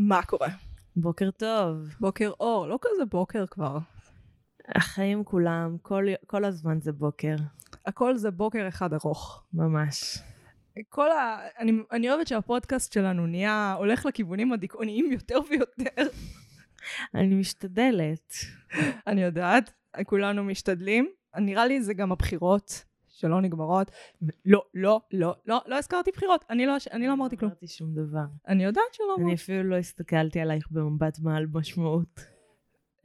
מה קורה? בוקר טוב. בוקר אור, לא כזה בוקר כבר. החיים כולם, כל, כל הזמן זה בוקר. הכל זה בוקר אחד ארוך. ממש. כל ה... אני, אני אוהבת שהפודקאסט שלנו נהיה, הולך לכיוונים הדיכאוניים יותר ויותר. אני משתדלת. אני יודעת, כולנו משתדלים. נראה לי זה גם הבחירות שלא נגמרות. לא, לא, לא, לא, לא הזכרתי בחירות. אני לא, אני לא אמרתי כלום. לא אמרתי שום דבר. אני יודעת שלא אני אמרתי. אפילו לא הסתכלתי עלייך במבט מעל משמעות.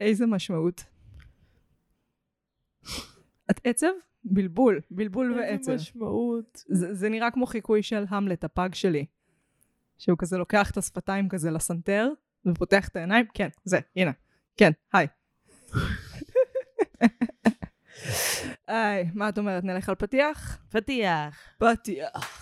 איזה משמעות. את עצב? בלבול, בלבול ועצב. איזה משמעות. זה, זה נראה כמו חיקוי של המלט, הפג שלי. שהוא כזה לוקח את השפתיים כזה לסנטר, ופותח את העיניים, כן, זה, הנה, כן, היי. היי, מה את אומרת, נלך על פתיח? פתיח. פתיח.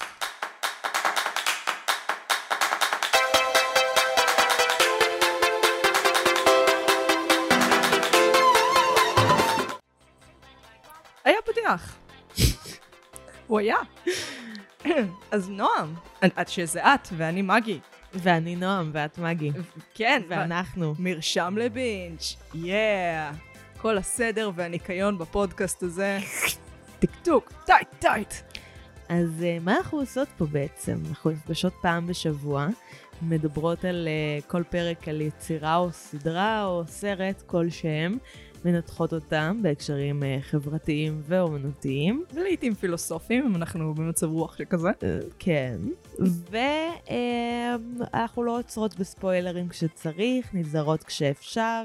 היה פתיח. הוא היה. אז נועם, את שזה את ואני מגי. ואני נועם, ואת מגי. כן, ואנחנו. מרשם לבינץ', יאה. כל הסדר והניקיון בפודקאסט הזה. טקטוק, טייט, טייט. אז אה, מה אנחנו עושות פה בעצם? אנחנו נפגשות פעם בשבוע, מדברות על uh, כל פרק על יצירה או סדרה או סרט כלשהם, מנתחות אותם בהקשרים uh, חברתיים ואומנותיים. ולעיתים פילוסופים, אם אנחנו במצב רוח שכזה. אה, כן. ואנחנו לא עוצרות בספוילרים כשצריך, נזהרות כשאפשר,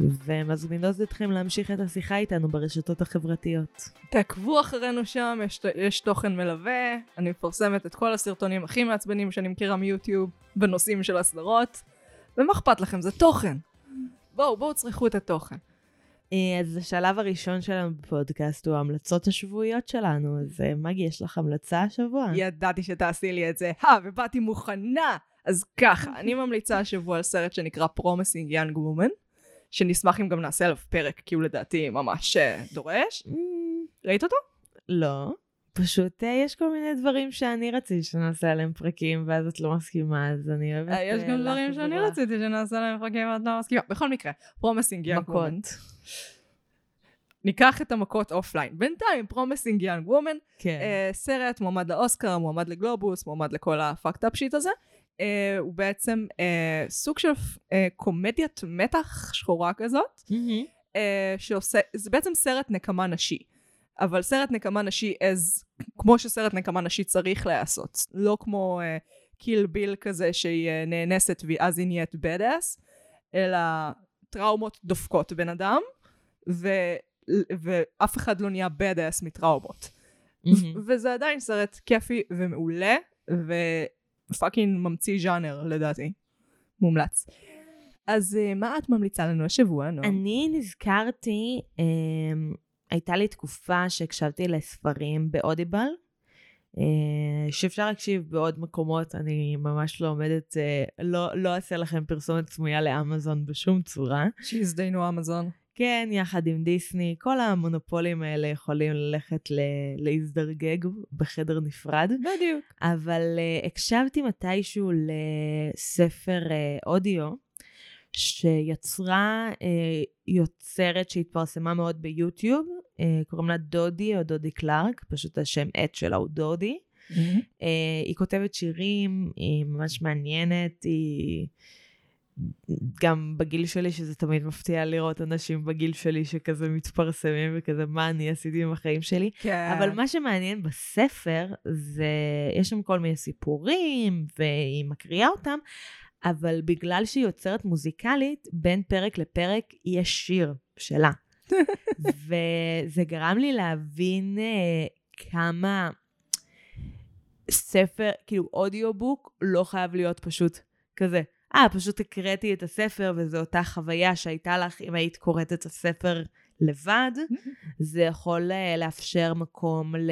ומזמינות אתכם להמשיך את השיחה איתנו ברשתות החברתיות. תעקבו אחרינו שם, יש, יש תוכן מלווה, אני מפרסמת את כל הסרטונים הכי מעצבנים שאני מכירה מיוטיוב בנושאים של הסדרות, ומה אכפת לכם? זה תוכן. בואו, בואו צרכו את התוכן. אה, אז השלב הראשון שלנו בפודקאסט הוא ההמלצות השבועיות שלנו, אז אה, מגי, יש לך המלצה השבוע? ידעתי שתעשי לי את זה, הא, ובאתי מוכנה. אז ככה, אני ממליצה השבוע על סרט שנקרא Promising Young Woman, שנשמח אם גם נעשה עליו פרק, כי הוא לדעתי ממש אה, דורש. Mm, ראית אותו? לא. פשוט אה, יש כל מיני דברים שאני רציתי שנעשה עליהם פרקים, ואז את לא מסכימה, אז אני אוהבת... אה, יש גם דברים שאני. רציתי שנעשה עליהם פרקים ואת לא מסכימה. בכל מקרה, Young Woman. מכות. ניקח את המכות offline. בינתיים, Woman, כן. אה, סרט מועמד לאוסקר, מועמד לגלובוס, מועמד לכל ה shit הזה. אה, הוא בעצם אה, סוג של אה, קומדיית מתח שחורה כזאת, מהמם. אה, שעושה, זה בעצם סרט נקמה נשי. אבל סרט נקמה נשי as, כמו שסרט נקמה נשי צריך להיעשות. לא כמו קיל ביל כזה שהיא אה, נאנסת ואז היא נהיית bad אלא טראומות דופקות בן אדם, ו, ואף אחד לא נהיה bad ass מטראומות. מהמם. וזה עדיין סרט כיפי ומעולה, ופאקינג ממציא ז'אנר לדעתי. מומלץ. אז אה, מה את ממליצה לנו השבוע, נו? אני נזכרתי, אמ, הייתה לי תקופה שהקשבתי לספרים באודיבל, אה, שאפשר להקשיב בעוד מקומות, אני ממש לא עומדת, אה, לא, לא אעשה לכם פרסומת סמויה לאמזון בשום צורה. שהזדיינו אמזון. כן, יחד עם דיסני, כל המונופולים האלה יכולים ללכת ל- להזדרגג בחדר נפרד. בדיוק. אבל uh, הקשבתי מתישהו לספר uh, אודיו שיצרה uh, יוצרת שהתפרסמה מאוד ביוטיוב, uh, קוראים לה דודי או דודי קלארק, פשוט השם עט שלה הוא דודי. Uh, היא כותבת שירים, היא ממש מעניינת, היא... גם בגיל שלי, שזה תמיד מפתיע לראות אנשים בגיל שלי שכזה מתפרסמים וכזה, מה אני עשיתי עם החיים שלי. כן. אבל מה שמעניין בספר זה, יש שם כל מיני סיפורים, והיא מקריאה אותם, אבל בגלל שהיא יוצרת מוזיקלית, בין פרק לפרק יש שיר שלה. וזה גרם לי להבין uh, כמה ספר, כאילו אודיובוק, לא חייב להיות פשוט כזה. אה, פשוט הקראתי את הספר וזו אותה חוויה שהייתה לך אם היית קוראת את הספר לבד. זה יכול אה, לאפשר מקום ל...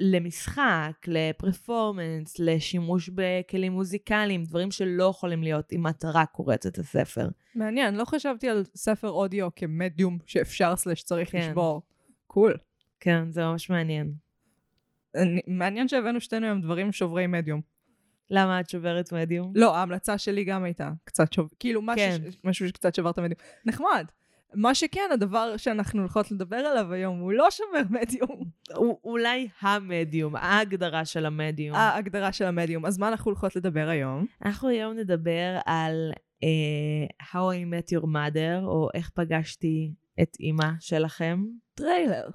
למשחק, לפרפורמנס, לשימוש בכלים מוזיקליים, דברים שלא יכולים להיות אם את רק קוראת את הספר. מעניין, לא חשבתי על ספר אודיו כמדיום שאפשר סלש צריך כן. לשבור. קול. כן, זה ממש מעניין. אני- מעניין שהבאנו שתינו היום דברים שוברי מדיום. למה את שוברת מדיום? לא, ההמלצה שלי גם הייתה קצת שוב... כאילו, משהו, כן. ש... משהו שקצת שבר את המדיום. נחמד. מה שכן, הדבר שאנחנו הולכות לדבר עליו היום הוא לא שובר מדיום. א- אולי המדיום, ההגדרה של המדיום. ההגדרה של המדיום. אז מה אנחנו הולכות לדבר היום? אנחנו היום נדבר על uh, How I Met Your Mother, או איך פגשתי את אימא שלכם. טריילר.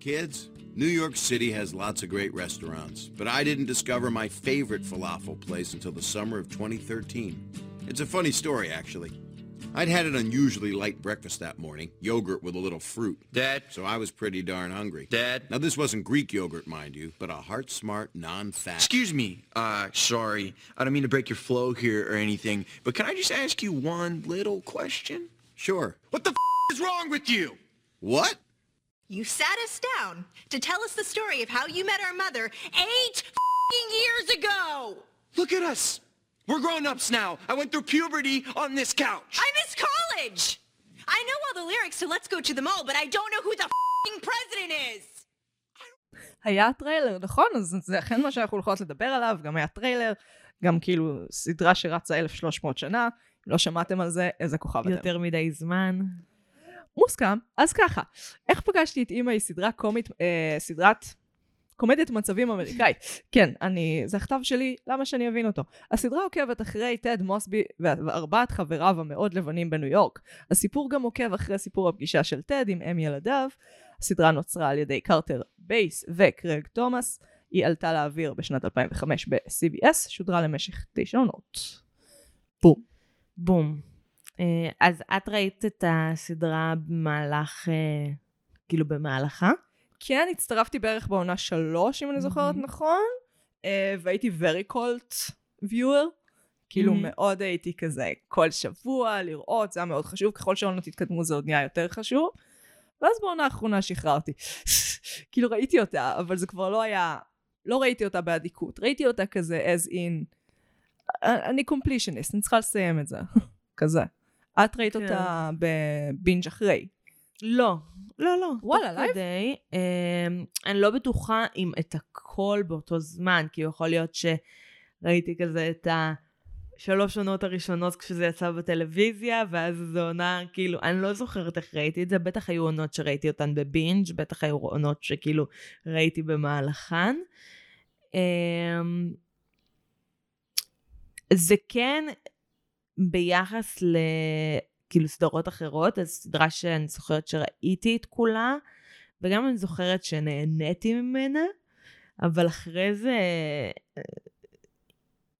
Kids, New York City has lots of great restaurants, but I didn't discover my favorite falafel place until the summer of 2013. It's a funny story, actually. I'd had an unusually light breakfast that morning, yogurt with a little fruit. Dad, So I was pretty darn hungry. Dad. Now, this wasn't Greek yogurt, mind you, but a heart smart, non fat. Excuse me. Uh, sorry. I don't mean to break your flow here or anything, but can I just ask you one little question? Sure. What the f- is wrong with you? What? You sat us down to tell us the story of how you met our mother eight f***ing years ago. Look at us. We're grown-ups now. I went through puberty on this couch. I miss college. I know all the lyrics to Let's Go to the Mall, but I don't know who the f***ing president is. היה טריילר, נכון? אז זה אכן מה שאנחנו הולכות לדבר עליו, גם היה טריילר, גם כאילו סדרה שרצה 1300 שנה, לא שמעתם על זה, איזה כוכב אתם. יותר מדי זמן. מוסכם. אז ככה, איך פגשתי את אימא היא סדרה קומית, אה, סדרת קומדיית מצבים אמריקאית. כן, אני, זה הכתב שלי, למה שאני אבין אותו? הסדרה עוקבת אחרי טד מוסבי וארבעת חבריו המאוד לבנים בניו יורק. הסיפור גם עוקב אחרי סיפור הפגישה של טד עם אם ילדיו. הסדרה נוצרה על ידי קרטר בייס וקרג תומאס. היא עלתה לאוויר בשנת 2005 ב-CBS, שודרה למשך תשע עונות. בום. בום. אה, אז את ראית את הסדרה במהלך, אה, כאילו במהלכה? כן, הצטרפתי בערך בעונה שלוש, אם אני זוכרת מהמם. נכון, אה, והייתי very cult viewer. כאילו מהמם. מאוד הייתי כזה כל שבוע לראות, זה היה מאוד חשוב, ככל שהעונות התקדמו זה עוד נהיה יותר חשוב. ואז בעונה האחרונה שחררתי. כאילו ראיתי אותה, אבל זה כבר לא היה, לא ראיתי אותה באדיקות, ראיתי אותה כזה as in, אני completionist, אני צריכה לסיים את זה, כזה. את ראית כן. אותה בבינג' אחרי. לא. לא, לא. וואלה, live? כדי, אה, אני לא בטוחה אם את הכל באותו זמן, כי יכול להיות שראיתי כזה את השלוש עונות הראשונות כשזה יצא בטלוויזיה, ואז זו עונה, כאילו, אני לא זוכרת איך ראיתי את זה, בטח היו עונות שראיתי אותן בבינג', בטח היו עונות שכאילו ראיתי במהלכן. אה, זה כן ביחס ל... כאילו סדרות אחרות, אז סדרה שאני זוכרת שראיתי את כולה, וגם אני זוכרת שנהניתי ממנה, אבל אחרי זה אה,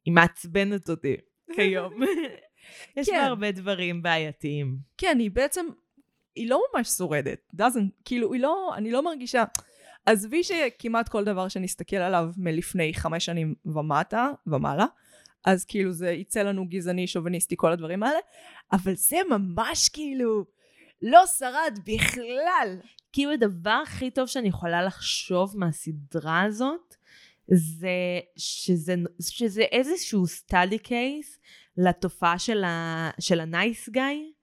היא מעצבנת אותי כיום. יש כן. בה הרבה דברים בעייתיים. כן, היא בעצם, היא לא ממש שורדת. doesn't, כאילו, היא לא, אני לא מרגישה... עזבי שכמעט כל דבר שנסתכל עליו מלפני חמש שנים ומטה, ומעלה, אז כאילו זה יצא לנו גזעני, שוביניסטי, כל הדברים האלה, אבל זה ממש כאילו לא שרד בכלל. כאילו הדבר הכי טוב שאני יכולה לחשוב מהסדרה הזאת, זה שזה, שזה איזשהו study case לתופעה של, ה, של ה-nice guy.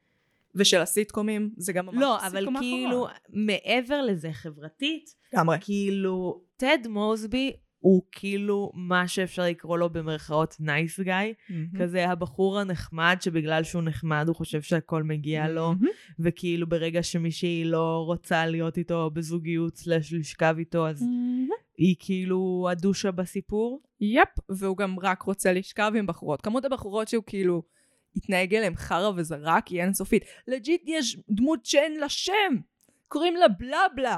ושל הסיטקומים, זה גם ממש לא, אבל סיטקום כאילו, האחרון. מעבר לזה חברתית, לגמרי. כאילו, טד מוסבי הוא כאילו מה שאפשר לקרוא לו במרכאות nice guy, מהמם. כזה הבחור הנחמד שבגלל שהוא נחמד הוא חושב שהכל מגיע לו, מהמם. וכאילו ברגע שמישהי לא רוצה להיות איתו בזוגיות slash לשכב איתו, אז היא כאילו ה douche בסיפור. yep, והוא גם רק רוצה לשכב עם בחורות. כמות הבחורות שהוא כאילו התנהג אליהם חרא וזרק היא אינסופית. legit יש דמות שאין לה שם, קוראים לה blah blah.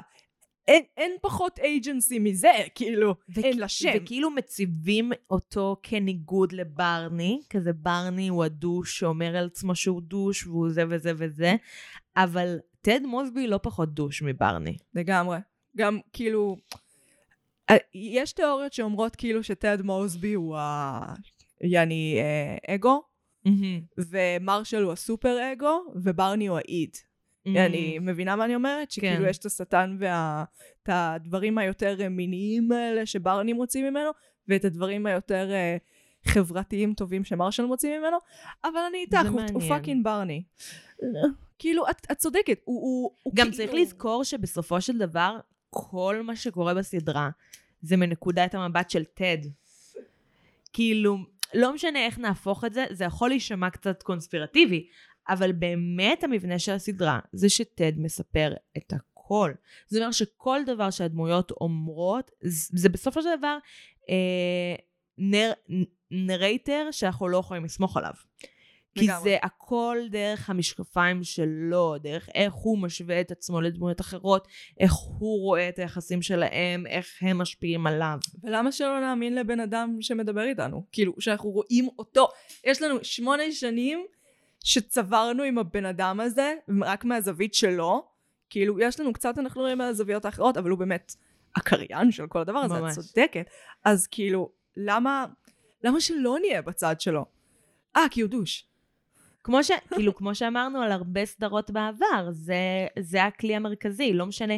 אין, אין פחות agency מזה, כאילו, אין לה שם. וכאילו מציבים אותו כניגוד לברני, כזה ברני הוא ה douche שאומר על עצמו שהוא douche והוא זה וזה וזה, אבל טד מוסבי לא פחות douche מברני. לגמרי. גם כאילו, אה, יש תיאוריות שאומרות כאילו שטד מוזבי הוא ה... יעני אה, ego, ומרשל הוא ה super ego, וברני הוא ה id. אני מבינה מה אני אומרת? שכאילו כן. יש את השטן ואת הדברים היותר אה, מיניים האלה שברני מוציא ממנו, ואת הדברים היותר אה, חברתיים טובים שמרשל מוציא ממנו, אבל אני איתך, הוא, הוא. fucking ברני. כאילו, את, את צודקת, הוא, הוא, הוא גם כאילו... צריך לזכור שבסופו של דבר, כל מה שקורה בסדרה זה מנקודת המבט של טד. כאילו, לא משנה איך נהפוך את זה, זה יכול להישמע קצת קונספירטיבי, אבל באמת המבנה של הסדרה זה שטד מספר את הכל. זה אומר שכל דבר שהדמויות אומרות, זה בסופו של דבר אה, נר, נרייטר שאנחנו לא יכולים לסמוך עליו. כי לגמרי. זה הכל דרך המשקפיים שלו, דרך איך הוא משווה את עצמו לדמויות אחרות, איך הוא רואה את היחסים שלהם, איך הם משפיעים עליו. ולמה שלא נאמין לבן אדם שמדבר איתנו? כאילו, שאנחנו רואים אותו. יש לנו שמונה שנים שצברנו עם הבן אדם הזה, רק מהזווית שלו. כאילו, יש לנו קצת, אנחנו רואים מהזוויות האחרות, אבל הוא באמת הקריין של כל הדבר הזה, את ממש. צודקת. אז כאילו, למה, למה שלא נהיה בצד שלו? אה, כי הוא דוש. כמו ש... כאילו, כמו שאמרנו על הרבה סדרות בעבר, זה, זה הכלי המרכזי, לא משנה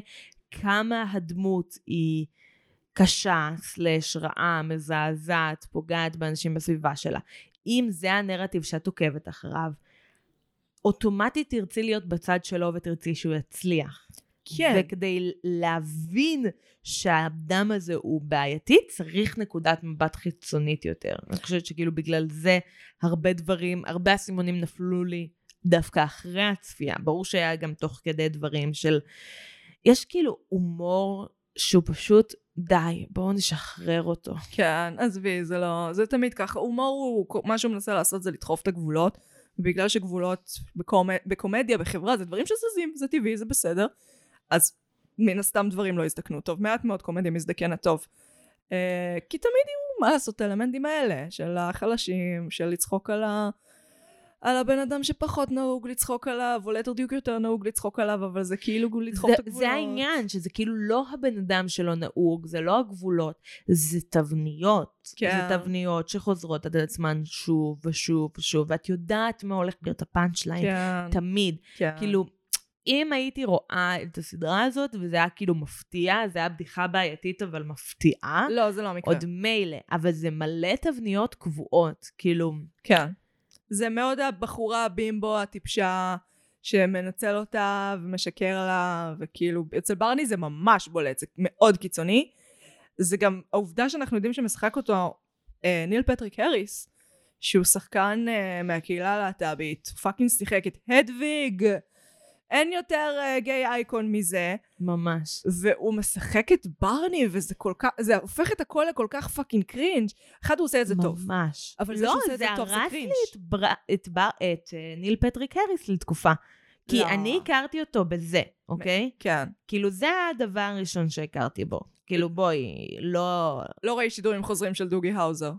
כמה הדמות היא קשה, סלש רעה, מזעזעת, פוגעת באנשים בסביבה שלה. אם זה הנרטיב שאת עוקבת אחריו, אוטומטית תרצי להיות בצד שלו ותרצי שהוא יצליח. כן. וכדי להבין שהאדם הזה הוא בעייתי, צריך נקודת מבט חיצונית יותר. אני חושבת שכאילו בגלל זה הרבה דברים, הרבה אסימונים נפלו לי דווקא אחרי הצפייה. ברור שהיה גם תוך כדי דברים של... יש כאילו הומור שהוא פשוט, די, בואו נשחרר אותו. כן, עזבי, זה לא... זה תמיד ככה. הומור הוא... מה שהוא מנסה לעשות זה לדחוף את הגבולות. ובגלל שגבולות בקומ... בקומדיה, בחברה, זה דברים שזזים, זה טבעי, זה בסדר. אז מן הסתם דברים לא יזדקנו טוב. מעט מאוד קומדיה מזדקנת טוב. אה, כי תמיד יהיו, מה לעשות, האלמנטים האלה, של החלשים, של לצחוק על ה... על הבן אדם שפחות נהוג לצחוק עליו, או ליתר דיוק יותר נהוג לצחוק עליו, אבל זה כאילו לדחוף זה, את הגבולות. זה העניין, שזה כאילו לא הבן אדם שלא נהוג, זה לא הגבולות, זה תבניות. כן. זה תבניות שחוזרות עד עצמן שוב ושוב ושוב, ואת יודעת מה הולך להיות הפאנצ' ליין, כן, תמיד. כן. כאילו, אם הייתי רואה את הסדרה הזאת, וזה היה כאילו מפתיע, זה היה בדיחה בעייתית אבל מפתיעה, לא, זה לא המקרה. עוד מילא, אבל זה מלא תבניות קבועות, כאילו, כן. זה מאוד הבחורה הבימבו הטיפשה שמנצל אותה ומשקר לה, וכאילו, אצל ברני זה ממש בולט, זה מאוד קיצוני. זה גם העובדה שאנחנו יודעים שמשחק אותו אה, ניל פטריק הריס, שהוא שחקן אה, מהקהילה הלהט"בית, fucking שיחק את Hedwig. אין יותר אה, gay icon מזה, ממש. והוא משחק את ברני, וזה כל כך, זה הופך את הכל לכל כך fucking cringe. אחד הוא עושה את זה טוב. ממש. אבל זה לא, שהוא עושה את זה טוב, זה הרס cringe. לי את, בר... את, בר... את אה, ניל פטריק הריס לתקופה. כי לא. אני הכרתי אותו בזה, אוקיי? כן. כאילו, זה הדבר הראשון שהכרתי בו. כאילו, בואי, לא... לא ראיתי שידורים חוזרים של דוגי האוזר.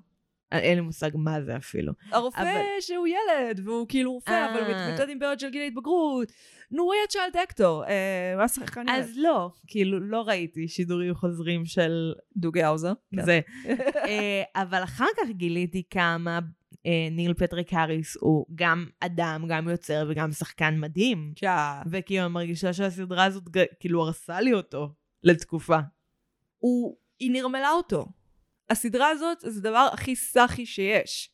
אין לי מושג מה זה אפילו. הרופא אבל- שהוא ילד, והוא כאילו רופא, אבל הוא אה. מתמודד עם בעיות של גיל ההתבגרות. נו, הוא היה child actor. אה, היה שחקן ילד. אז לא, כאילו, לא ראיתי שידורים חוזרים של דוגי האוזר. כן. זה. אה, אבל אחר כך גיליתי כמה אה, ניל פטריק הריס הוא גם אדם, גם יוצר וגם שחקן מדהים. וכאילו, אני מרגישה שהסדרה הזאת כאילו הרסה לי אותו לתקופה. הוא... היא נרמלה אותו. הסדרה הזאת זה הדבר הכי סאחי שיש.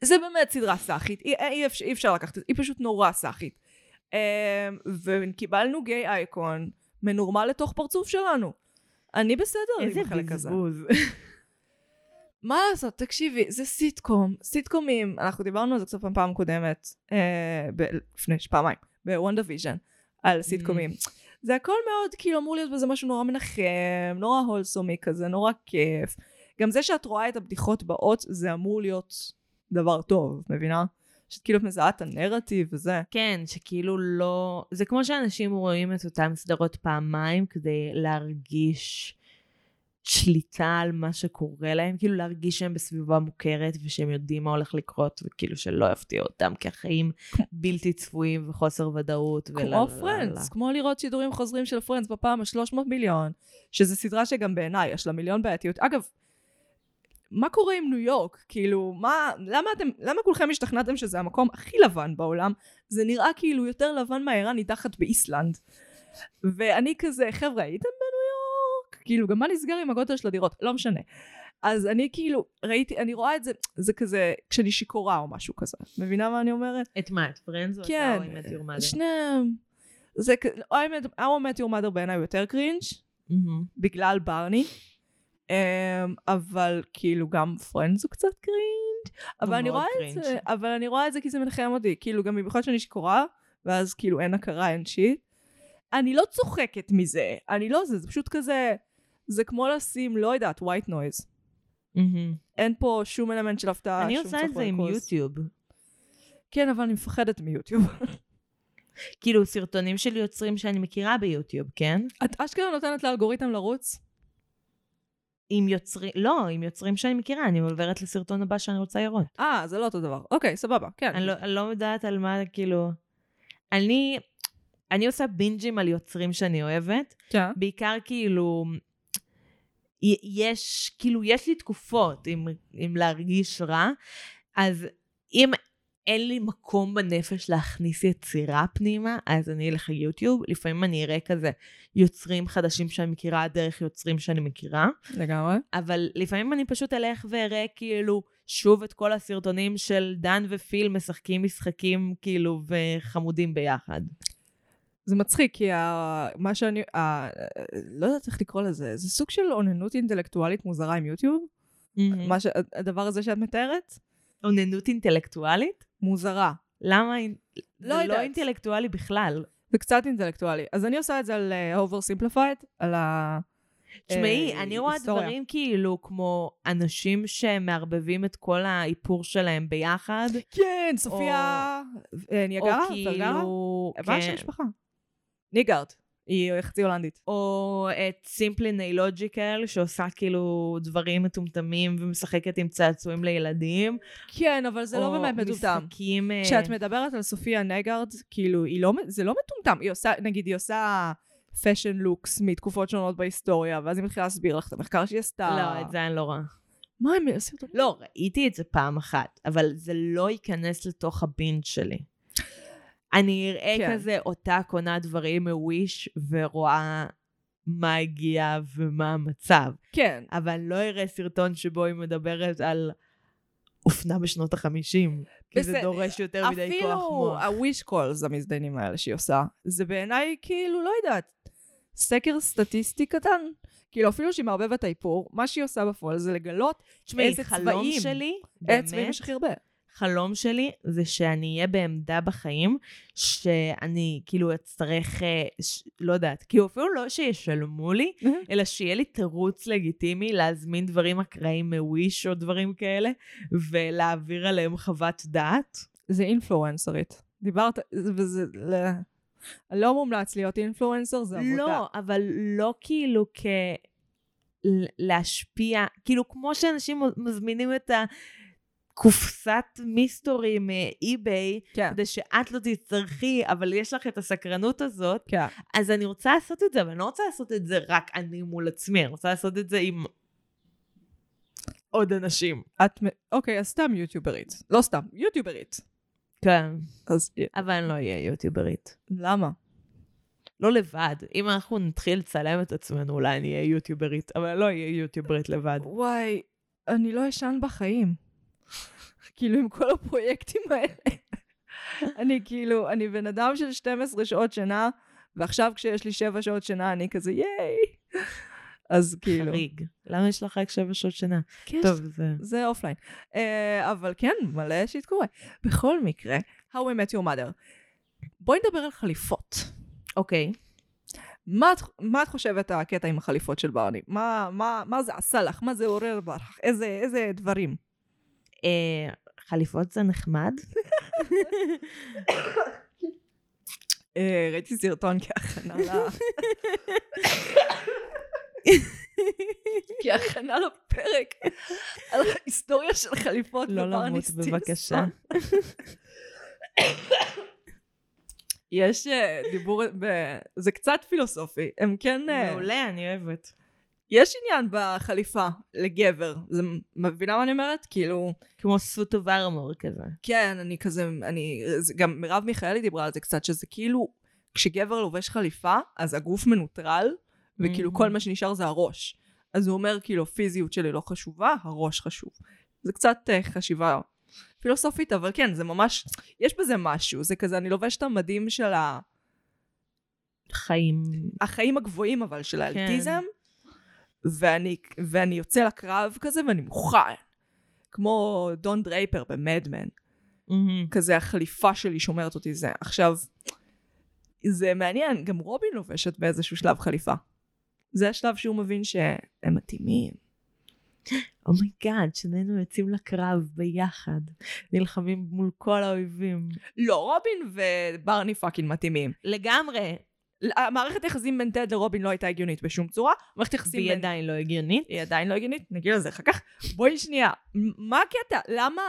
זה באמת סדרה סאחית, אי, אי, אפשר, אי אפשר לקחת את זה, היא פשוט נורא סאחית. אמ, וקיבלנו gay icon מנורמל לתוך פרצוף שלנו. אני בסדר איזה עם החלק הזה. בזבוז. מה לעשות, תקשיבי, זה סיטקום, סיטקומים, אנחנו דיברנו על זה קצת פעם פעם קודמת, אה, ב- לפני פעמיים, ב WandaVision, על סיטקומים. זה הכל מאוד, כאילו אמור להיות בזה משהו נורא מנחם, נורא wholesome י כזה, נורא כיף. גם זה שאת רואה את הבדיחות באות, זה אמור להיות דבר טוב, מבינה? שאת כאילו מזהה את הנרטיב וזה. כן, שכאילו לא... זה כמו שאנשים רואים את אותן סדרות פעמיים כדי להרגיש שליטה על מה שקורה להם, כאילו להרגיש שהם בסביבה מוכרת ושהם יודעים מה הולך לקרות, וכאילו שלא יפתיע אותם, כי החיים בלתי צפויים וחוסר ודאות. ולה- כמו לה- לה- פרנדס, לה. כמו לראות שידורים חוזרים של פרנדס בפעם ה-300 מיליון, שזו סדרה שגם בעיניי יש לה מיליון בעייתיות. אגב, מה קורה עם ניו יורק? כאילו, מה, למה אתם, למה כולכם השתכנעתם שזה המקום הכי לבן בעולם? זה נראה כאילו יותר לבן מהאיראן ניתחת באיסלנד. ואני כזה, חבר'ה, הייתם בניו יורק? כאילו, גם מה נסגר עם הגודל של הדירות? לא משנה. אז אני כאילו, ראיתי, אני רואה את זה, זה כזה, כשאני שיכורה או משהו כזה. מבינה מה אני אומרת? את מה, את פרנדס או כן, את Met Your Mother? שניהם. זה כ- How I Met- How I Met Your Mother בעיניי יותר cringe, בגלל ברני. אמ, אבל כאילו גם פרנדס הוא קצת cringe, אבל אני רואה את זה. אבל אני רואה את זה כי זה מנחם אותי, כאילו גם במיוחד שאני שיכורה, ואז כאילו אין הכרה, אין shit. אני לא צוחקת מזה, אני לא זה, זה פשוט כזה, זה כמו לשים, לא יודעת, white noise. מהמם. אין פה שום אלמנט של הפתעה, אני עושה את זה עם. יוטיוב. כן, אבל אני מפחדת מיוטיוב. כאילו, סרטונים של יוצרים שאני מכירה ביוטיוב, כן? את אשכרה נותנת לאלגוריתם לרוץ? עם יוצרים, לא, עם יוצרים שאני מכירה, אני עוברת לסרטון הבא שאני רוצה לראות. אה, זה לא אותו דבר. אוקיי, סבבה, כן. אני לא, אני לא יודעת על מה, כאילו... אני, אני עושה בינג'ים על יוצרים שאני אוהבת, כן. בעיקר כאילו... יש, כאילו, יש לי תקופות עם, עם להרגיש רע, אז אם אין לי מקום בנפש להכניס יצירה פנימה, אז אני אלך ליוטיוב. לפעמים אני אראה כזה יוצרים חדשים שאני מכירה דרך יוצרים שאני מכירה, לגמרי. אבל לפעמים אני פשוט אלך ואראה כאילו שוב את כל הסרטונים של דן ופיל משחקים משחקים כאילו וחמודים ביחד. זה מצחיק, כי ה... מה שאני... ה... לא יודעת איך לקרוא לזה, זה סוג של אוננות אינטלקטואלית מוזרה עם יוטיוב? מה ש... הדבר הזה שאת מתארת? אוננות אינטלקטואלית? מוזרה. למה? לא זה לא. אינטלקטואלי בכלל. זה קצת אינטלקטואלי. אז אני עושה את זה על uh, oversimplified, על ה... תשמעי, אה, אני רואה היסטוריה. דברים כאילו כמו אנשים שמערבבים את כל האיפור שלהם ביחד. כן, סופיה אה, ניאגרה, או כאילו... שם כן. המשפחה? נייגארד. היא חצי הולנדית. או את Simply Nailogical, שעושה כאילו דברים מטומטמים ומשחקת עם צעצועים לילדים. כן, אבל זה לא או באמת מטומטם. משחקים... אה, כשאת מדברת על סופיה נייגארד, כאילו, לא, זה לא מטומטם. היא עושה, נגיד, היא עושה fashion looks מתקופות שונות בהיסטוריה, ואז היא מתחילה להסביר לך את המחקר שהיא עשתה. לא, את זה אני לא רואה. מה הם עשו? לא, ראיתי את זה פעם אחת, אבל זה לא ייכנס לתוך ה binge שלי. אני אראה כן. כזה אותה קונה דברים מוויש ורואה מה הגיע ומה המצב. כן. אבל לא אראה סרטון שבו היא מדברת על אופנה בשנות החמישים. כי זה. דורש יותר מדי כוח אפילו מוח. הוויש קולס המזדיינים האלה שהיא עושה, זה בעיניי כאילו, לא יודעת, סקר סטטיסטי קטן. כאילו, אפילו שהיא מערבבת האיפור, מה שהיא עושה בפועל זה לגלות תשמעי, איזה חלום צבעים. שלי, איזה צבעים באמת, יש הכי הרבה. חלום שלי זה שאני אהיה בעמדה בחיים, שאני כאילו אצטרך, אה, ש... לא יודעת, כאילו אפילו לא שישלמו לי, אלא שיהיה לי תירוץ לגיטימי להזמין דברים אקראיים מוויש או דברים כאלה, ולהעביר עליהם חוות דעת. זה אינפלואנסרית. דיברת, וזה, לא, לא מומלץ להיות אינפלואנסר, זה עבודה. לא, אבל לא כאילו כ... להשפיע, כאילו כמו שאנשים מזמינים את הקופסת מיסטורי מאי-ביי, כן, כדי שאת לא תצטרכי, אבל יש לך את הסקרנות הזאת, כן. אז אני רוצה לעשות את זה, אבל אני לא רוצה לעשות את זה רק אני מול עצמי, אני רוצה לעשות את זה עם עוד אנשים. את, אוקיי, אז סתם יוטיוברית. לא סתם, יוטיוברית. כן. אז אבל אני לא אהיה יוטיוברית. למה? לא לבד. אם אנחנו נתחיל לצלם את עצמנו, אולי אני אהיה יוטיוברית, אבל אני לא אהיה יוטיוברית לבד. וואי, אני לא אשן בחיים. כאילו, עם כל הפרויקטים האלה. אני כאילו, אני בן אדם של 12 שעות שינה, ועכשיו כשיש לי 7 שעות שינה, אני כזה ייי. אז כאילו... חריג. למה יש לך רק שבע שעות שינה? כן, טוב, זה... זה offline. Uh, אבל כן, מלא shit קורה. בכל מקרה, How I Met Your Mother. בואי נדבר על חליפות. אוקיי. מה את, מה את חושבת הקטע עם החליפות של ברני? מה, מה, מה זה עשה לך? מה זה עורר בך? איזה, איזה דברים? אה, חליפות זה נחמד? אה, ראיתי סרטון כהכנה ל... כהכנה לפרק על ההיסטוריה של חליפות לא למות. בבקשה. יש אה, דיבור. זה קצת פילוסופי. הם כן... מעולה, אני אוהבת. יש עניין בחליפה לגבר. זה מבינה מה אני אומרת? כאילו... כמו סוט אוף ארמור כזה. כן, אני כזה, אני, גם מרב מיכאלי דיברה על זה קצת, שזה כאילו, כשגבר לובש חליפה, אז הגוף מנוטרל, וכאילו Mhm. כל מה שנשאר זה הראש. אז הוא אומר, כאילו, הפיזיות שלי לא חשובה, הראש חשוב. זה קצת uh, חשיבה פילוסופית, אבל כן, זה ממש, יש בזה משהו, זה כזה, אני לובש את המדים של ה... חיים. החיים הגבוהים, אבל של האלטיזם, ואני, ואני יוצא לקרב כזה ואני מוכן. כמו דון דרייפר במדמן. מהמם. כזה החליפה שלי שומרת אותי זה. עכשיו, זה מעניין, גם רובין לובשת באיזשהו שלב חליפה. זה השלב שהוא מבין שהם מתאימים. Oh my God, שנינו יוצאים לקרב ביחד, נלחמים מול כל האויבים. לא, רובין וברני fucking מתאימים. לגמרי, המערכת יחסים בין טד לרובין לא הייתה הגיונית בשום צורה. מערכת יחסים והיא בין... עדיין לא הגיונית. היא עדיין לא הגיונית, נגיע לזה אחר כך. בואי שנייה, מה הקטע? למה?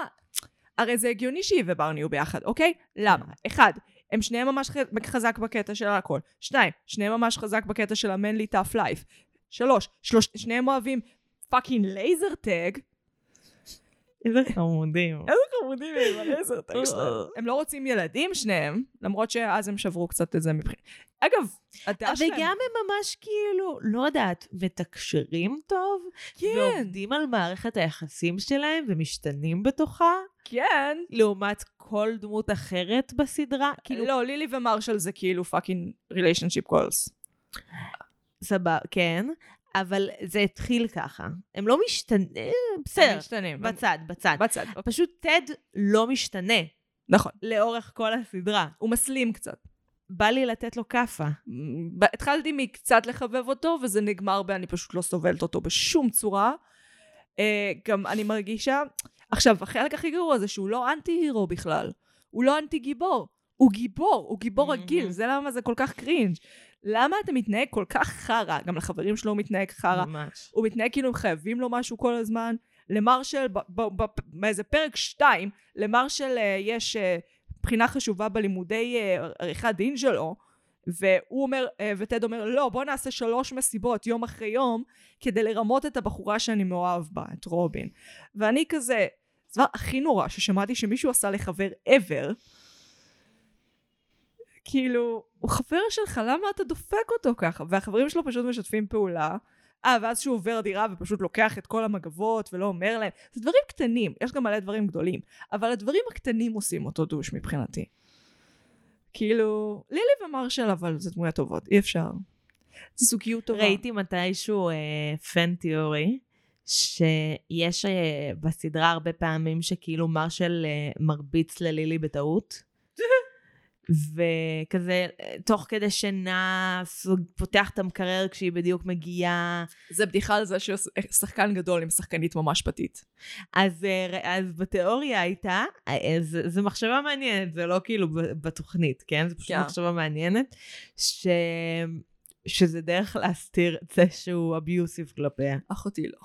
הרי זה הגיוני שהיא וברני יהיו ביחד, אוקיי? למה? אחד, הם שניהם ממש חזק בקטע של הכל. שניים, שניהם ממש חזק בקטע של ה manly tough life. שלוש, שלוש, שניהם אוהבים fucking laser tag. איזה חמודים. איזה חמודים הם ה laser tag שלהם. הם לא רוצים ילדים שניהם, למרות שאז הם שברו קצת את זה מבחינת... אגב, הדעה שלהם... וגם הם ממש כאילו, לא יודעת, מתקשרים טוב, כן, ועובדים על מערכת היחסים שלהם ומשתנים בתוכה, כן. לעומת כל דמות אחרת בסדרה. כאילו, לא, לילי ומרשל זה כאילו fucking relationship goals. סבבה, כן, אבל זה התחיל ככה. הם לא משתנים, בסדר, משתנים. בצד, בצד. בצד. אוקיי. פשוט טד לא משתנה נכון. לאורך כל הסדרה. הוא מסלים קצת. בא לי לתת לו כאפה. ב- התחלתי מקצת לחבב אותו, וזה נגמר ב"אני פשוט לא סובלת אותו בשום צורה. אה, גם אני מרגישה... עכשיו, החלק הכי גרוע זה שהוא לא אנטי-הירו בכלל. הוא לא אנטי-גיבור. הוא גיבור, הוא גיבור. רגיל, זה למה זה כל כך קרינג'. למה אתה מתנהג כל כך חרא? גם לחברים שלו הוא מתנהג חרא. ממש. הוא מתנהג כאילו הם חייבים לו משהו כל הזמן. למרשל, באיזה פרק שתיים, למרשל אה, יש אה, בחינה חשובה בלימודי אה, עריכת דין שלו, והוא אומר, וטד אומר, לא, בוא נעשה שלוש מסיבות יום אחרי יום, כדי לרמות את הבחורה שאני מאוהב בה, את רובין. ואני כזה, זה הדבר הכי נורא ששמעתי שמישהו עשה לחבר ever. כאילו, הוא חבר שלך, למה אתה דופק אותו ככה? והחברים שלו פשוט משתפים פעולה. אה, ואז שהוא עובר דירה ופשוט לוקח את כל המגבות ולא אומר להם. זה דברים קטנים, יש גם מלא דברים גדולים, אבל הדברים הקטנים עושים אותו דוש מבחינתי. כאילו, לילי ומרשל אבל זה דמויות טובות, אי אפשר. זו זוגיות טובה. ראיתי מתישהו אה, פן תיאורי, שיש אה, בסדרה הרבה פעמים שכאילו מרשל אה, מרביץ ללילי בטעות. וכזה, אה, תוך כדי שינה, פותח את המקרר כשהיא בדיוק מגיעה. זה בדיחה על זה ששחקן גדול עם שחקנית ממש פתית. אז, אה, אז בתיאוריה הייתה, אה, זה, זה מחשבה מעניינת, זה לא כאילו בתוכנית, כן? זה פשוט כן. מחשבה מעניינת, ש... שזה דרך להסתיר את זה שהוא אביוסיב כלפיה. אחותי לא.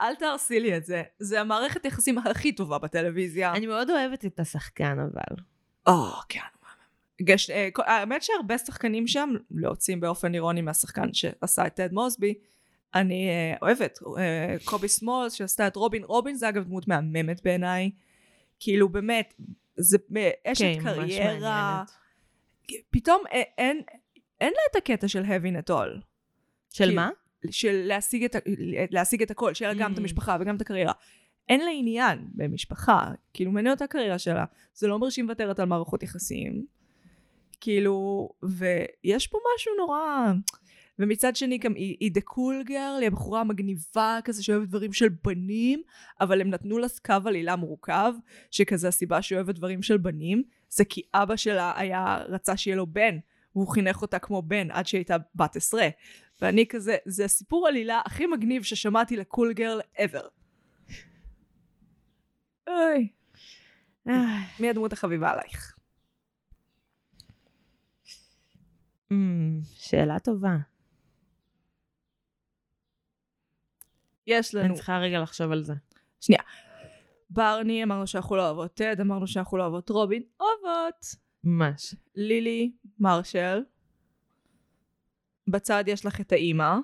אל תהרסי לי את זה. זה המערכת יחסים הכי טובה בטלוויזיה. אני מאוד אוהבת את השחקן אבל. או, כן. גש, אה, האמת שהרבה שחקנים שם להוצאים באופן אירוני מהשחקן שעשה את טד מוסבי. אני אה, אוהבת. אה, קובי סמולס שעשתה את רובין. רובין זה אגב דמות מהממת בעיניי. כאילו באמת, זה אשת כן, קריירה. פתאום אין, אין לה את הקטע של heavy at all. של כאילו, מה? של להשיג את, להשיג את הכל, שיהיה לה גם את Mm. המשפחה וגם את הקריירה. אין לה עניין במשפחה, כאילו מעניין אותה הקריירה שלה. זה לא אומר שהיא מוותרת על מערכות יחסים. כאילו, ויש פה משהו נורא... ומצד שני גם היא, היא דה קול גרל, היא הבחורה המגניבה כזה שאוהבת דברים של בנים, אבל הם נתנו לה קו עלילה מורכב, שכזה הסיבה שהיא אוהבת דברים של בנים, זה כי אבא שלה היה, רצה שיהיה לו בן, והוא חינך אותה כמו בן עד שהיא הייתה בת עשרה. ואני כזה, זה הסיפור עלילה הכי מגניב ששמעתי לקול גרל ever. אוי, מי הדמות החביבה עלייך? אמ, שאלה טובה. יש לנו אני צריכה רגע לחשוב על זה. ברני, אמרנו שאנחנו לא אוהבות טד, אמרנו שאנחנו לא אוהבות רובין, אוהבות. ממש. לילי, מרשל. בצד יש לך את האימא,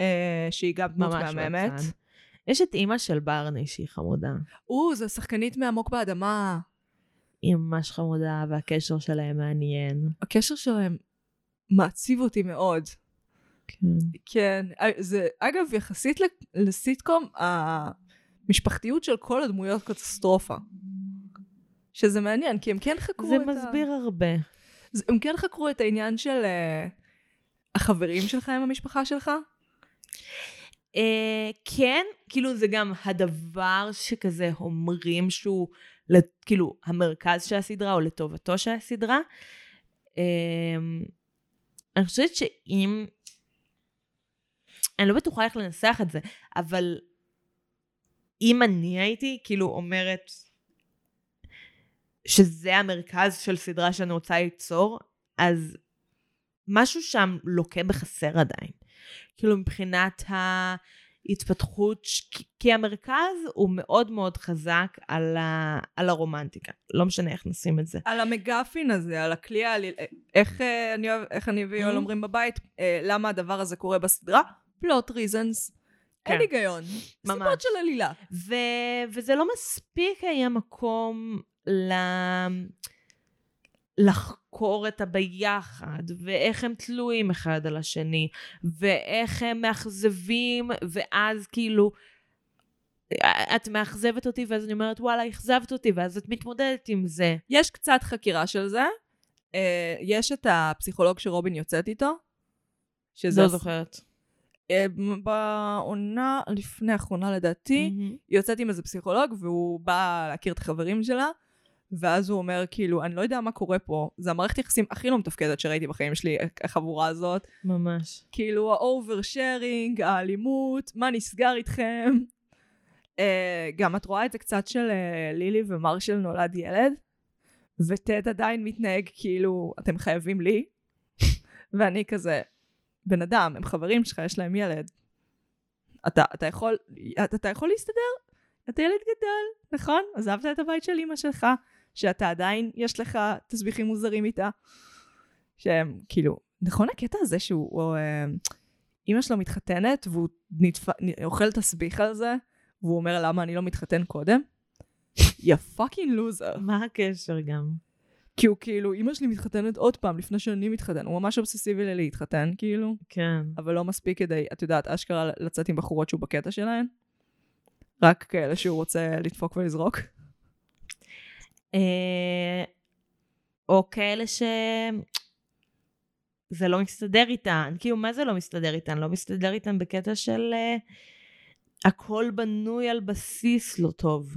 אה, שהיא גם דמות ממש מהממת. בצד. יש את אימא של ברני שהיא חמודה. או, זו שחקנית מעמוק באדמה. היא ממש חמודה והקשר שלהם מעניין. הקשר שלהם מעציב אותי מאוד. כן. כן, אה, זה, אגב, יחסית לסיטקום, המשפחתיות של כל הדמויות קטסטרופה. שזה מעניין, כי הם כן חקרו זה את ה... מסביר הרבה. זה- הם כן חקרו את העניין של uh, החברים שלך עם המשפחה שלך? אה, כן, כאילו זה גם הדבר שכזה אומרים שהוא כאילו המרכז של הסדרה או לטובתו של הסדרה. אה, אני חושבת שאם... אני לא בטוחה איך לנסח את זה, אבל אם אני הייתי כאילו אומרת שזה המרכז של סדרה שאני רוצה ליצור, אז משהו שם לוקה בחסר עדיין. כאילו מבחינת ההתפתחות, כי- המרכז הוא מאוד מאוד חזק על, ה, על הרומנטיקה. לא משנה איך נשים את זה. על המגפין הזה, על הכלי העליל... איך, אה, איך אני ויואל Mm. אומרים בבית, אה, למה הדבר הזה קורה בסדרה? פלוט ריזנס. אין כן. היגיון. ממש. סיבות של עלילה. ו, וזה לא מספיק היה מקום ל... לחקור את הביחד, ואיך הם תלויים אחד על השני, ואיך הם מאכזבים, ואז כאילו, את מאכזבת אותי, ואז אני אומרת, וואלה, אכזבת אותי, ואז את מתמודדת עם זה. יש קצת חקירה של זה. אה, יש את הפסיכולוג שרובין יוצאת איתו. שזה לא זוכרת. אה, בעונה לפני האחרונה לדעתי, מהמם. היא יוצאת עם איזה פסיכולוג והוא בא להכיר את החברים שלה, ואז הוא אומר כאילו, אני לא יודע מה קורה פה, זה המערכת יחסים הכי לא מתפקדת שראיתי בחיים שלי, החבורה הזאת. ממש. כאילו ה over sharing, האלימות, מה נסגר איתכם? Uh, גם את רואה את זה קצת של uh, לילי ומרשל נולד ילד, וטד עדיין מתנהג כאילו אתם חייבים לי, ואני כזה, בן אדם, הם חברים שלך, יש להם ילד. אתה, אתה יכול, אתה, אתה יכול להסתדר? אתה ילד גדל, נכון? עזבת את הבית של אמא שלך, שאתה עדיין, יש לך תסביכים מוזרים איתה. שהם כאילו, נכון הקטע הזה שהוא, הוא, אה, אמא שלו מתחתנת והוא נתפ... אוכל תסביך על זה, והוא אומר למה אני לא מתחתן קודם? יא fucking loser. מה הקשר גם? כי הוא כאילו, אמא שלי מתחתנת עוד פעם לפני שאני מתחתן. הוא ממש אובססיבי ללהתחתן, כאילו, כן. אבל לא מספיק כדי, את יודעת, אשכרה לצאת עם בחורות שהוא בקטע שלהן. רק כאלה שהוא רוצה לדפוק ולזרוק. אה, או כאלה ש... זה לא מסתדר איתן. כאילו, מה זה לא מסתדר איתן? לא מסתדר איתן בקטע של אה, הכל בנוי על בסיס לא טוב.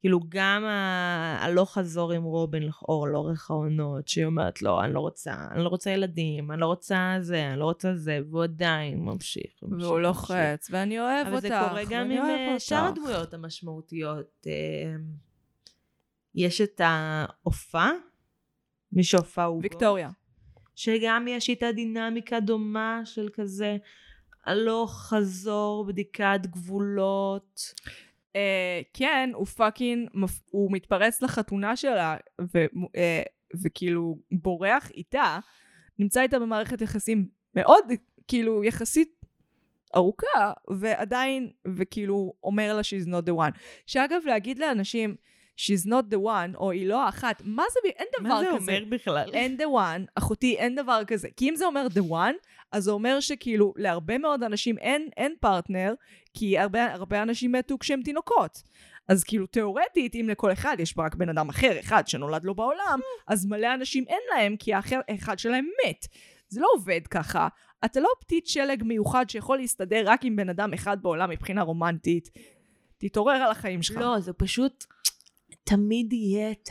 כאילו, גם ה- הלוך חזור עם רובין לכאור לאורך העונות, שהיא אומרת, לא, אני לא רוצה, אני לא רוצה ילדים, אני לא רוצה זה, אני לא רוצה זה, והוא עדיין ממשיך. ממשיך, והוא. לוחץ, ואני אוהב אבל אותך. זה קורה גם ואני עם אוהב אה, אותך. שאר הדמויות המשמעותיות. אה, יש את ההופעה, מי שהופעה הוא... ויקטוריה. שגם יש איתה דינמיקה דומה של כזה הלוך חזור, בדיקת גבולות. אה, כן, הוא פאקינג, הוא מתפרץ לחתונה שלה, ו, אה, וכאילו בורח איתה, נמצא איתה במערכת יחסים מאוד, כאילו, יחסית ארוכה, ועדיין, וכאילו, אומר לה she's not the one. שאגב, להגיד לאנשים, she's not the one, או היא לא האחת, מה זה, אין דבר מה זה כזה. אומר בכלל? אין the one, אחותי, אין דבר כזה. כי אם זה אומר the one, אז זה אומר שכאילו להרבה מאוד אנשים אין, אין פרטנר, כי הרבה, הרבה אנשים מתו כשהם תינוקות. אז כאילו תיאורטית, אם לכל אחד יש רק בן אדם אחר, אחד שנולד לו בעולם, אז מלא אנשים אין להם, כי האחר, האחד שלהם מת. זה לא עובד ככה. אתה לא פתית שלג מיוחד שיכול להסתדר רק עם בן אדם אחד בעולם מבחינה רומנטית. תתעורר על החיים שלך. לא, זה פשוט תמיד יהיה את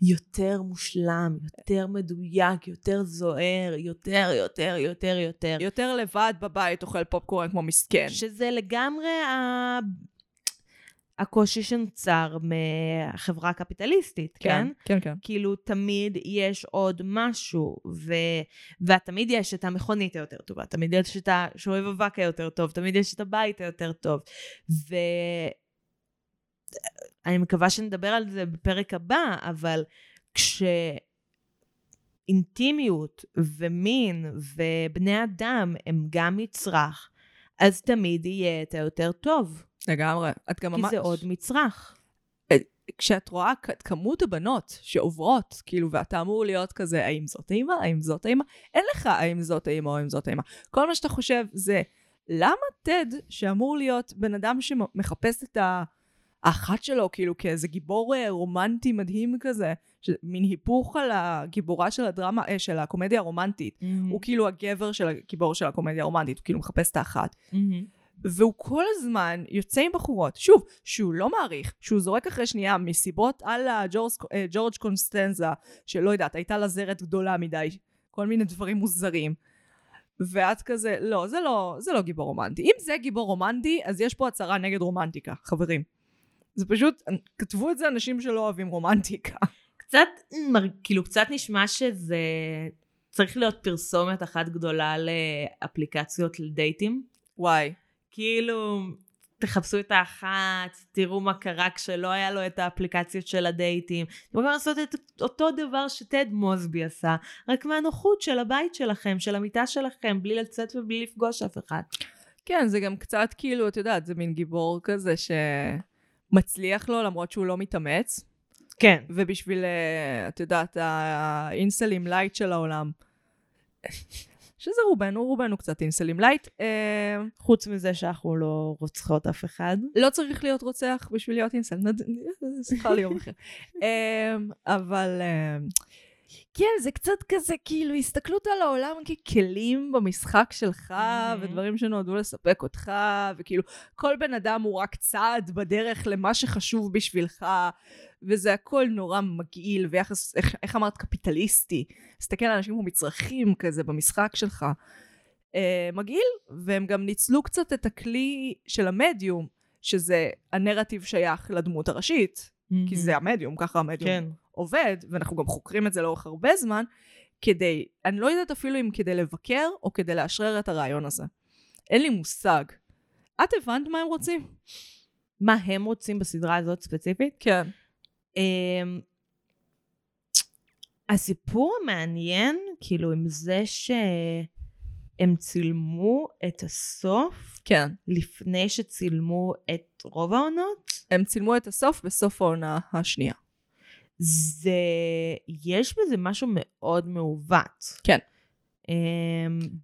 היותר מושלם, יותר מדויק, יותר זוהר, יותר, יותר, יותר, יותר. יותר לבד בבית אוכל פופקורן כמו מסכן. שזה לגמרי ה... הקושי שנוצר מהחברה הקפיטליסטית, כן? כן, כן. כאילו תמיד יש עוד משהו, ו... ותמיד יש את המכונית היותר טובה, תמיד יש את השואב אבק היותר טוב, תמיד יש את הבית היותר טוב. ואני מקווה שנדבר על זה בפרק הבא, אבל כשאינטימיות ומין ובני אדם הם גם מצרך, אז תמיד יהיה את היותר טוב, לגמרי. את גם כי ממש... זה עוד מצרך. כשאת רואה את כמות הבנות שעוברות, כאילו, ואתה אמור להיות כזה, האם זאת האימא? האם זאת האימא? אין לך האם זאת האימא או האם זאת האימא. כל מה שאתה חושב זה, למה טד, שאמור להיות בן אדם שמחפש את האחת שלו, כאילו, כאיזה גיבור אה, רומנטי מדהים כזה, ש- מין היפוך על הגיבורה של הדרמה, אה, של הקומדיה הרומנטית. הוא כאילו הגבר של הגיבור של הקומדיה הרומנטית, הוא כאילו מחפש את האחת. והוא כל הזמן יוצא עם בחורות, שוב, שהוא לא מעריך, שהוא זורק אחרי שנייה מסיבות על אה, ג'ורג' קונסטנזה, שלא יודעת, הייתה לה זרת גדולה מדי, כל מיני דברים מוזרים. ואת כזה, לא, זה לא, זה לא גיבור רומנטי. אם זה גיבור רומנטי, אז יש פה הצהרה נגד רומנטיקה, חברים. זה פשוט, כתבו את זה אנשים שלא אוהבים רומנטיקה. קצת, כאילו, קצת נשמע שזה צריך להיות פרסומת אחת גדולה לאפליקציות לדייטים. וואי. כאילו, תחפשו את האחת, תראו מה קרה כשלא היה לו את האפליקציות של הדייטים. אתם יכולים לעשות את אותו דבר שטד מוסבי עשה, רק מהנוחות של הבית שלכם, של המיטה שלכם, בלי לצאת ובלי לפגוש אף אחד. כן, זה גם קצת כאילו, את יודעת, זה מין גיבור כזה שמצליח לו למרות שהוא לא מתאמץ. כן. ובשביל, אה, את יודעת, האינסלים light של העולם. שזה רובנו, רובנו קצת אינסלים light. אה, חוץ מזה שאנחנו לא רוצחות אף אחד. לא צריך להיות רוצח בשביל להיות אינסל, נד- שיחה ליום אחר. אה, אבל כן, זה קצת כזה, כאילו, הסתכלות על העולם ככלים במשחק שלך, מהמם. ודברים שנועדו לספק אותך, וכאילו, כל בן אדם הוא רק צעד בדרך למה שחשוב בשבילך, וזה הכל נורא מגעיל, ויחס, איך, איך אמרת, קפיטליסטי. תסתכל על אנשים כמו מצרכים כזה במשחק שלך. אה, מגעיל, והם גם ניצלו קצת את הכלי של המדיום, שזה הנרטיב שייך לדמות הראשית, כי זה המדיום, ככה המדיום כן. עובד, ואנחנו גם חוקרים את זה לאורך הרבה זמן, כדי, אני לא יודעת אפילו אם כדי לבקר או כדי לאשרר את הרעיון הזה. אין לי מושג. את הבנת מה הם רוצים? מה הם רוצים בסדרה הזאת ספציפית? כן. אמ, הסיפור המעניין, כאילו, עם זה שהם צילמו את הסוף כן. לפני שצילמו את רוב העונות, הם צילמו את הסוף בסוף העונה השנייה. זה... יש בזה משהו מאוד מעוות. כן. Um,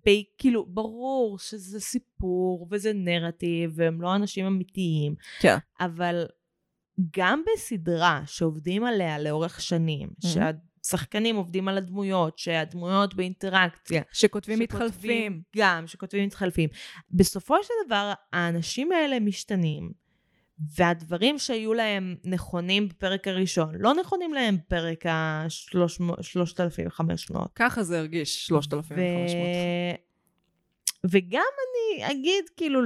ב... כאילו, ברור שזה סיפור וזה נרטיב והם לא אנשים אמיתיים, כן. אבל גם בסדרה שעובדים עליה לאורך שנים, Mhm. שהשחקנים עובדים על הדמויות, שהדמויות באינטראקציה, שכותבים- מתחלפים. גם, שכותבים מתחלפים. בסופו של דבר, האנשים האלה משתנים, והדברים שהיו להם נכונים בפרק הראשון, לא נכונים להם בפרק ה-3500. ככה זה הרגיש, 3,500. וגם אני אגיד, כאילו,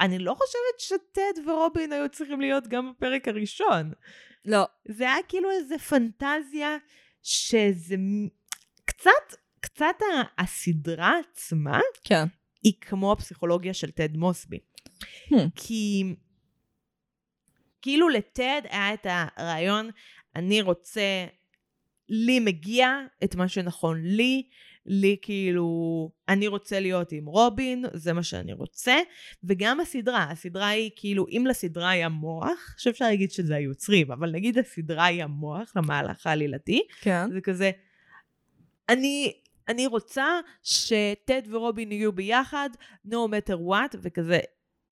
אני לא חושבת שטד ורובין היו צריכים להיות גם בפרק הראשון. לא. זה היה כאילו איזה פנטזיה שזה קצת, קצת הסדרה עצמה כן. היא כמו הפסיכולוגיה של טד מוסבי. Hmm. כי כאילו לטד היה את הרעיון, אני רוצה, לי מגיע את מה שנכון לי, לי כאילו, אני רוצה להיות עם רובין, זה מה שאני רוצה, וגם הסדרה, הסדרה היא כאילו, אם לסדרה היה מוח, שאפשר להגיד שזה היוצרים, אבל נגיד הסדרה היא המוח למהלך העלילתי, כן. זה כזה, אני, אני רוצה שטד ורובין יהיו ביחד, no matter what, וכזה,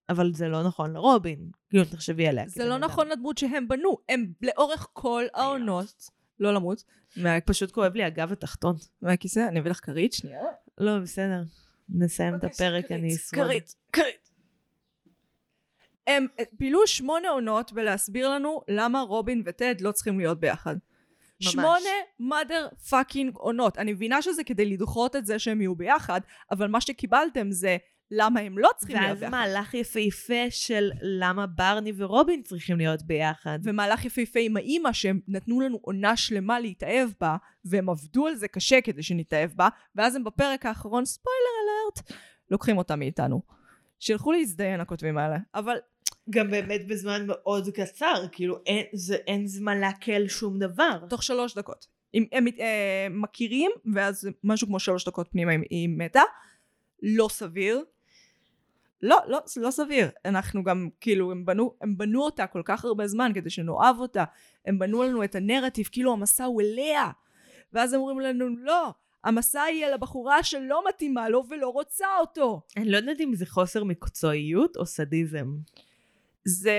אבל זה לא נכון לרובין. כאילו, תחשבי עליה. זה לא. נכון לדמות שהם בנו. הם לאורך כל העונות, לא למות, פשוט כואב לי הגב התחתון. מהכיסא, אני אביא לך כרית שנייה. לא, בסדר. נסיים את בבקשה, הפרק, אני אשרוד. כרית, כרית. הם בילו שמונה עונות בלהסביר לנו למה רובין וטד לא צריכים להיות ביחד. ממש. שמונה mother fucking עונות. אני מבינה שזה כדי לדחות את זה שהם יהיו ביחד, אבל מה שקיבלתם זה למה הם לא צריכים להיות ואז ביחד. מהלך יפהפה של למה ברני ורובין צריכים להיות ביחד. ומהלך יפהפה עם האימא שהם נתנו לנו עונה שלמה להתאהב בה, והם עבדו על זה קשה כדי שנתאהב בה, ואז הם בפרק האחרון, ספוילר אלרט, לוקחים אותה מאיתנו. שילכו להזדיין הכותבים האלה. אבל גם באמת בזמן מאוד קצר, כאילו אין, זה, אין זמן לעכל שום דבר. תוך שלוש דקות. אם הם אה, מכירים, ואז משהו כמו שלוש דקות פנימה היא, היא מתה, לא סביר. לא, לא, לא סביר. אנחנו גם, כאילו, הם בנו, הם בנו אותה כל כך הרבה זמן כדי שנאהב אותה. הם בנו לנו את הנרטיב, כאילו המסע הוא אליה. ואז הם אומרים לנו, לא, המסע היא על הבחורה שלא מתאימה לו ולא רוצה אותו. אני לא יודעת אם זה חוסר מקצועיות או סדיזם. זה,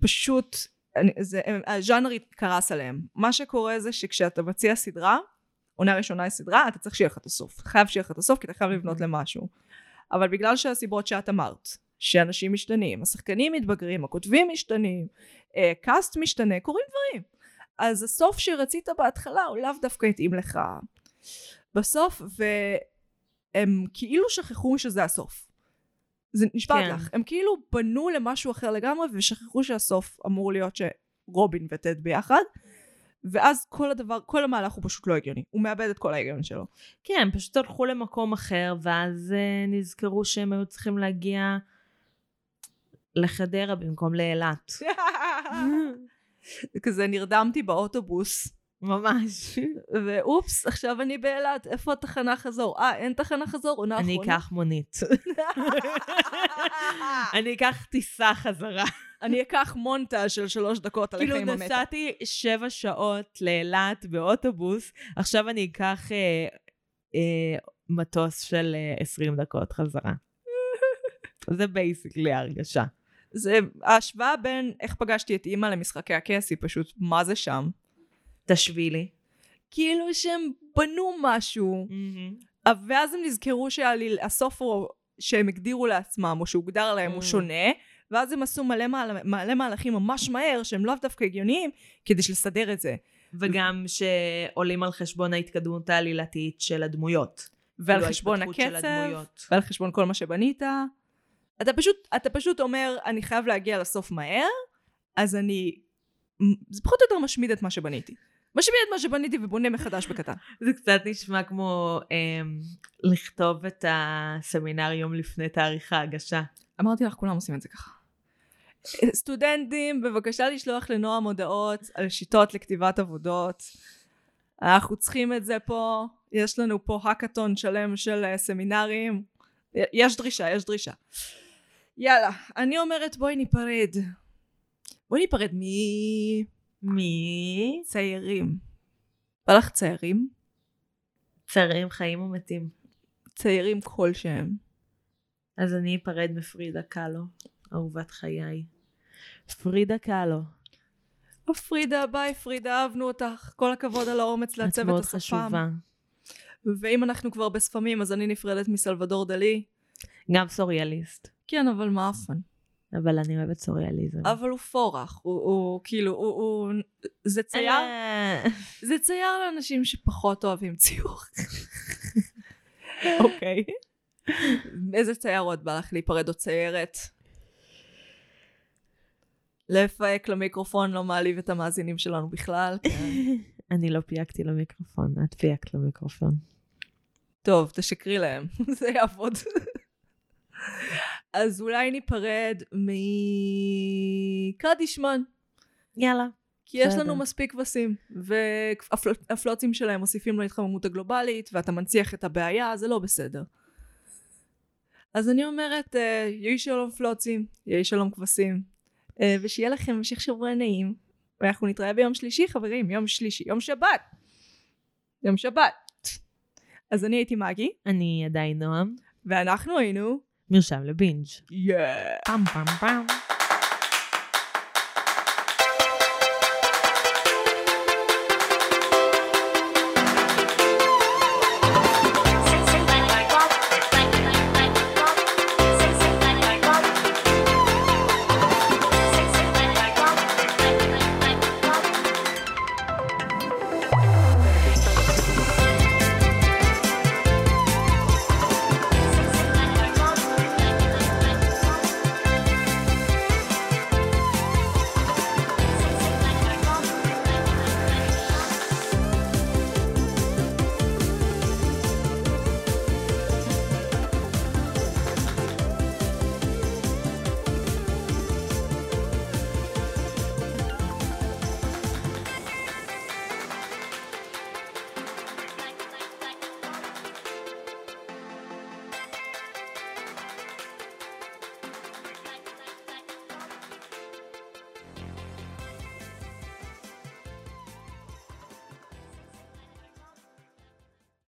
פשוט, זה, הז'אנר קרס עליהם. מה שקורה זה שכשאתה מציע סדרה, עונה ראשונה היא סדרה, אתה צריך שיהיה לך את הסוף. חייב שיהיה לך את הסוף, כי אתה חייב לבנות למשהו. אבל בגלל שהסיבות שאת אמרת, שאנשים משתנים, השחקנים מתבגרים, הכותבים משתנים, אה, קאסט משתנה, קורים דברים. אז הסוף שרצית בהתחלה הוא לאו דווקא התאים לך בסוף, והם כאילו שכחו שזה הסוף. זה נשבעת כן. לך. הם כאילו בנו למשהו אחר לגמרי, ושכחו שהסוף אמור להיות שרובין וטד ביחד, ואז כל הדבר, כל המהלך הוא פשוט לא הגיוני. הוא מאבד את כל ההיגיון שלו. כן, הם פשוט הלכו למקום אחר, ואז אה, נזכרו שהם היו צריכים להגיע לחדרה במקום לאילת. כזה נרדמתי באוטובוס, ממש. ואופס, עכשיו אני באילת, איפה התחנה חזור? אה, אין תחנה חזור? עונה אני אחרונה? אקח מונית. אני אקח טיסה חזרה. אני אקח מונטאז' של שלוש דקות על כאילו החיים המתה. נסעתי שבע שעות לאילת באוטובוס, עכשיו אני אקח אה, אה, מטוס של אה, 20 דקות חזרה. זה basically ההרגשה. זה ההשוואה בין איך פגשתי את אימא למשחקי הכס היא פשוט מה זה שם. תשבי כאילו שהם בנו משהו, אה, ואז הם נזכרו שהסוף הוא שהם הגדירו לעצמם, או שהוגדר להם, הוא Mm. שונה, ואז הם עשו מלא, מהל... מלא מהלכים ממש מהר, שהם לאו דווקא הגיוניים, כדי לסדר את זה. וגם שעולים על חשבון ההתקדמות העלילתית של הדמויות. ועל חשבון הקצב. ועל חשבון כל מה שבנית. אתה פשוט, אתה פשוט אומר, אני חייב להגיע לסוף מהר, אז אני... זה פחות או יותר משמיד את מה שבניתי. משמיד את מה שבניתי ובונה מחדש בקטן. זה קצת נשמע כמו אמ, לכתוב את הסמינר יום לפני תאריך ההגשה. אמרתי לך, כולם עושים את זה ככה. סטודנטים, בבקשה לשלוח לנועם הודעות על שיטות לכתיבת עבודות. אנחנו צריכים את זה פה, יש לנו פה האקתון שלם של אה, סמינרים. יש דרישה, יש דרישה. יאללה, אני אומרת בואי ניפרד. בואי ניפרד מי? מצעירים. בא לך צעירים? צעירים חיים ומתים. צעירים כלשהם. אז אני אפרד מפרידה קאלו, אהובת חיי. פרידה קאלו. או פרידה, ביי פרידה, אהבנו אותך. כל הכבוד על האומץ את לעצב את מאוד השפם. חשובה. ואם אנחנו כבר בספמים, אז אני נפרדת מסלבדור דלי. גם סוריאליסט. כן, אבל מאפן. אבל אני אוהבת סוריאליזם. אבל הוא פורח. הוא, הוא כאילו, הוא, הוא... זה צייר, אה, זה צייר לאנשים שפחות אוהבים ציור. אוקיי. איזה צייר עוד בא לך להיפרד או ציירת? לפהק למיקרופון לא מעליב את המאזינים שלנו בכלל. אני לא פייקתי למיקרופון, את פייקת למיקרופון. טוב, תשקרי להם, זה יעבוד. אז אולי ניפרד מקדישמן, יאללה. כי יש. לנו מספיק כבשים, והפלוצים שלהם מוסיפים להתחממות הגלובלית, ואתה מנציח את הבעיה, זה לא בסדר. אז אני אומרת, אה, יהי שלום פלוצים, יהי שלום כבשים, אה, ושיהיה לכם המשך שבוע נעים, ואנחנו נתראה ביום שלישי, חברים, יום שלישי, יום שבת. יום שבת. אז אני הייתי מגי, אני עדיין נועם. ואנחנו היינו... מרשם לבינג'. יאה. פעם פעם פעם.